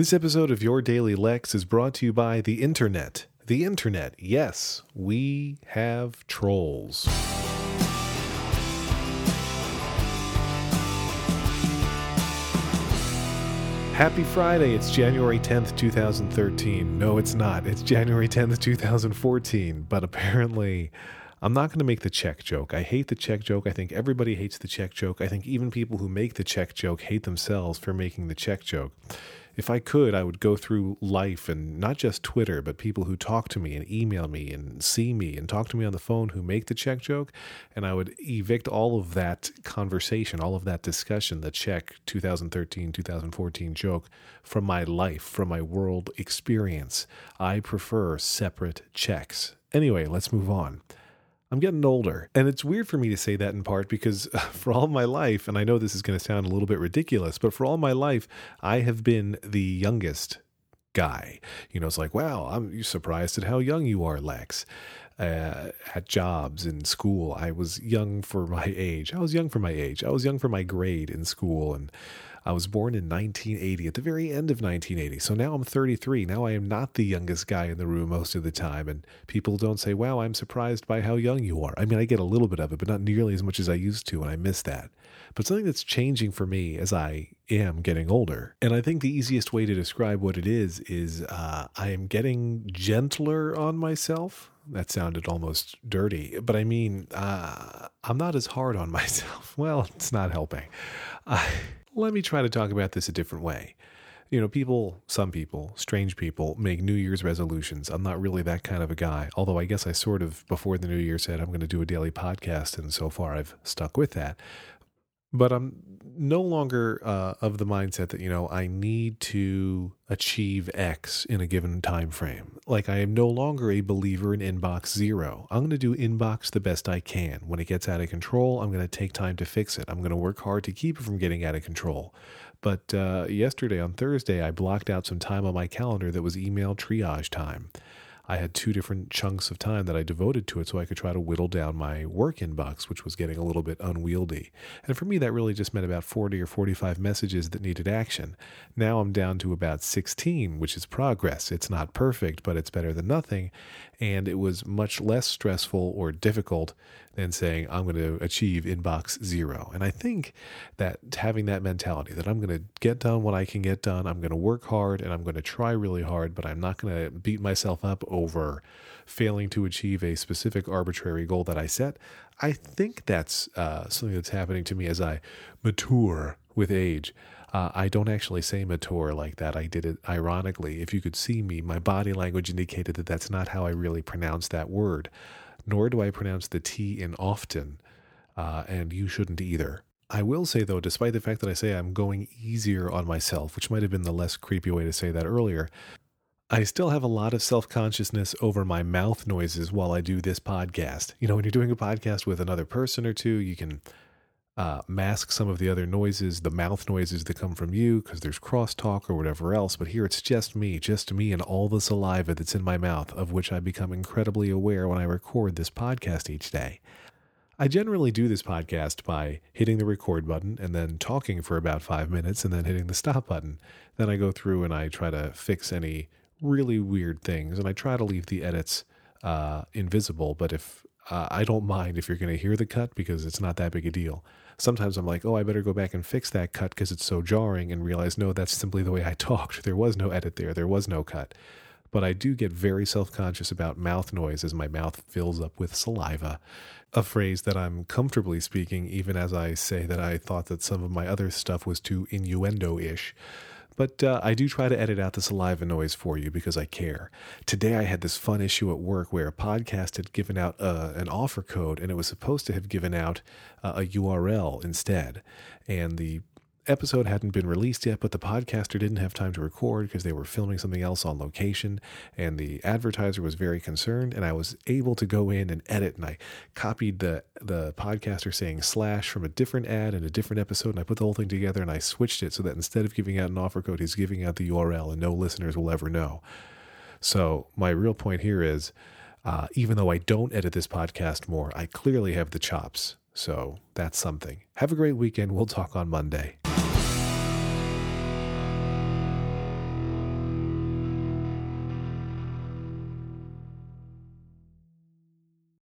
This episode of Your Daily Lex is brought to you by the Internet. The Internet, yes, we have trolls. Happy Friday. It's January 10th, 2013. No, it's not. It's January 10th, 2014. But apparently, I'm not going to make the check joke. I hate the check joke. I think everybody hates the check joke. I think even people who make the check joke hate themselves for making the check joke. If I could, I would go through life and not just Twitter, but people who talk to me and email me and see me and talk to me on the phone who make the check joke. And I would evict all of that conversation, all of that discussion, the check 2013, 2014 joke from my life, from my world experience. I prefer separate checks. Anyway, let's move on. I'm getting older. And it's weird for me to say that in part because for all my life, and I know this is going to sound a little bit ridiculous, but for all my life, I have been the youngest guy. You know, it's like, wow, I'm surprised at how young you are, Lex. Uh, at jobs in school, I was young for my age. I was young for my age. I was young for my grade in school. And I was born in 1980, at the very end of 1980. So now I'm 33. Now I am not the youngest guy in the room most of the time. And people don't say, wow, I'm surprised by how young you are. I mean, I get a little bit of it, but not nearly as much as I used to. And I miss that. But something that's changing for me as I am getting older. And I think the easiest way to describe what it is is uh, I am getting gentler on myself. That sounded almost dirty, but I mean, uh, I'm not as hard on myself. Well, it's not helping. Uh, let me try to talk about this a different way. You know, people, some people, strange people, make New Year's resolutions. I'm not really that kind of a guy, although I guess I sort of, before the New Year, said I'm going to do a daily podcast, and so far I've stuck with that. But I'm no longer uh, of the mindset that you know I need to achieve X in a given time frame. Like I am no longer a believer in inbox zero. I'm going to do inbox the best I can. When it gets out of control, I'm going to take time to fix it. I'm going to work hard to keep it from getting out of control. But uh, yesterday on Thursday, I blocked out some time on my calendar that was email triage time. I had two different chunks of time that I devoted to it so I could try to whittle down my work inbox, which was getting a little bit unwieldy. And for me, that really just meant about 40 or 45 messages that needed action. Now I'm down to about 16, which is progress. It's not perfect, but it's better than nothing. And it was much less stressful or difficult than saying, I'm going to achieve inbox zero. And I think that having that mentality that I'm going to get done what I can get done, I'm going to work hard and I'm going to try really hard, but I'm not going to beat myself up over failing to achieve a specific arbitrary goal that I set. I think that's uh, something that's happening to me as I mature with age. Uh, I don't actually say mature like that. I did it ironically. If you could see me, my body language indicated that that's not how I really pronounce that word nor do I pronounce the T in often, uh, and you shouldn't either. I will say, though, despite the fact that I say I'm going easier on myself, which might have been the less creepy way to say that earlier, I still have a lot of self consciousness over my mouth noises while I do this podcast. You know, when you're doing a podcast with another person or two, you can uh, mask some of the other noises, the mouth noises that come from you, because there's crosstalk or whatever else. But here it's just me, just me and all the saliva that's in my mouth, of which I become incredibly aware when I record this podcast each day. I generally do this podcast by hitting the record button and then talking for about five minutes and then hitting the stop button. Then I go through and I try to fix any really weird things and I try to leave the edits uh, invisible. But if uh, I don't mind if you're going to hear the cut because it's not that big a deal sometimes I'm like, oh, I better go back and fix that cut because it's so jarring and realize, no, that's simply the way I talked. There was no edit there, there was no cut. But I do get very self conscious about mouth noise as my mouth fills up with saliva. A phrase that I'm comfortably speaking, even as I say that I thought that some of my other stuff was too innuendo ish. But uh, I do try to edit out the saliva noise for you because I care. Today I had this fun issue at work where a podcast had given out uh, an offer code and it was supposed to have given out uh, a URL instead. And the episode hadn't been released yet, but the podcaster didn't have time to record because they were filming something else on location. And the advertiser was very concerned, and I was able to go in and edit. And I copied the the podcaster saying slash from a different ad and a different episode, and I put the whole thing together and I switched it so that instead of giving out an offer code, he's giving out the URL, and no listeners will ever know. So my real point here is. Uh, even though I don't edit this podcast more, I clearly have the chops. So that's something. Have a great weekend. We'll talk on Monday.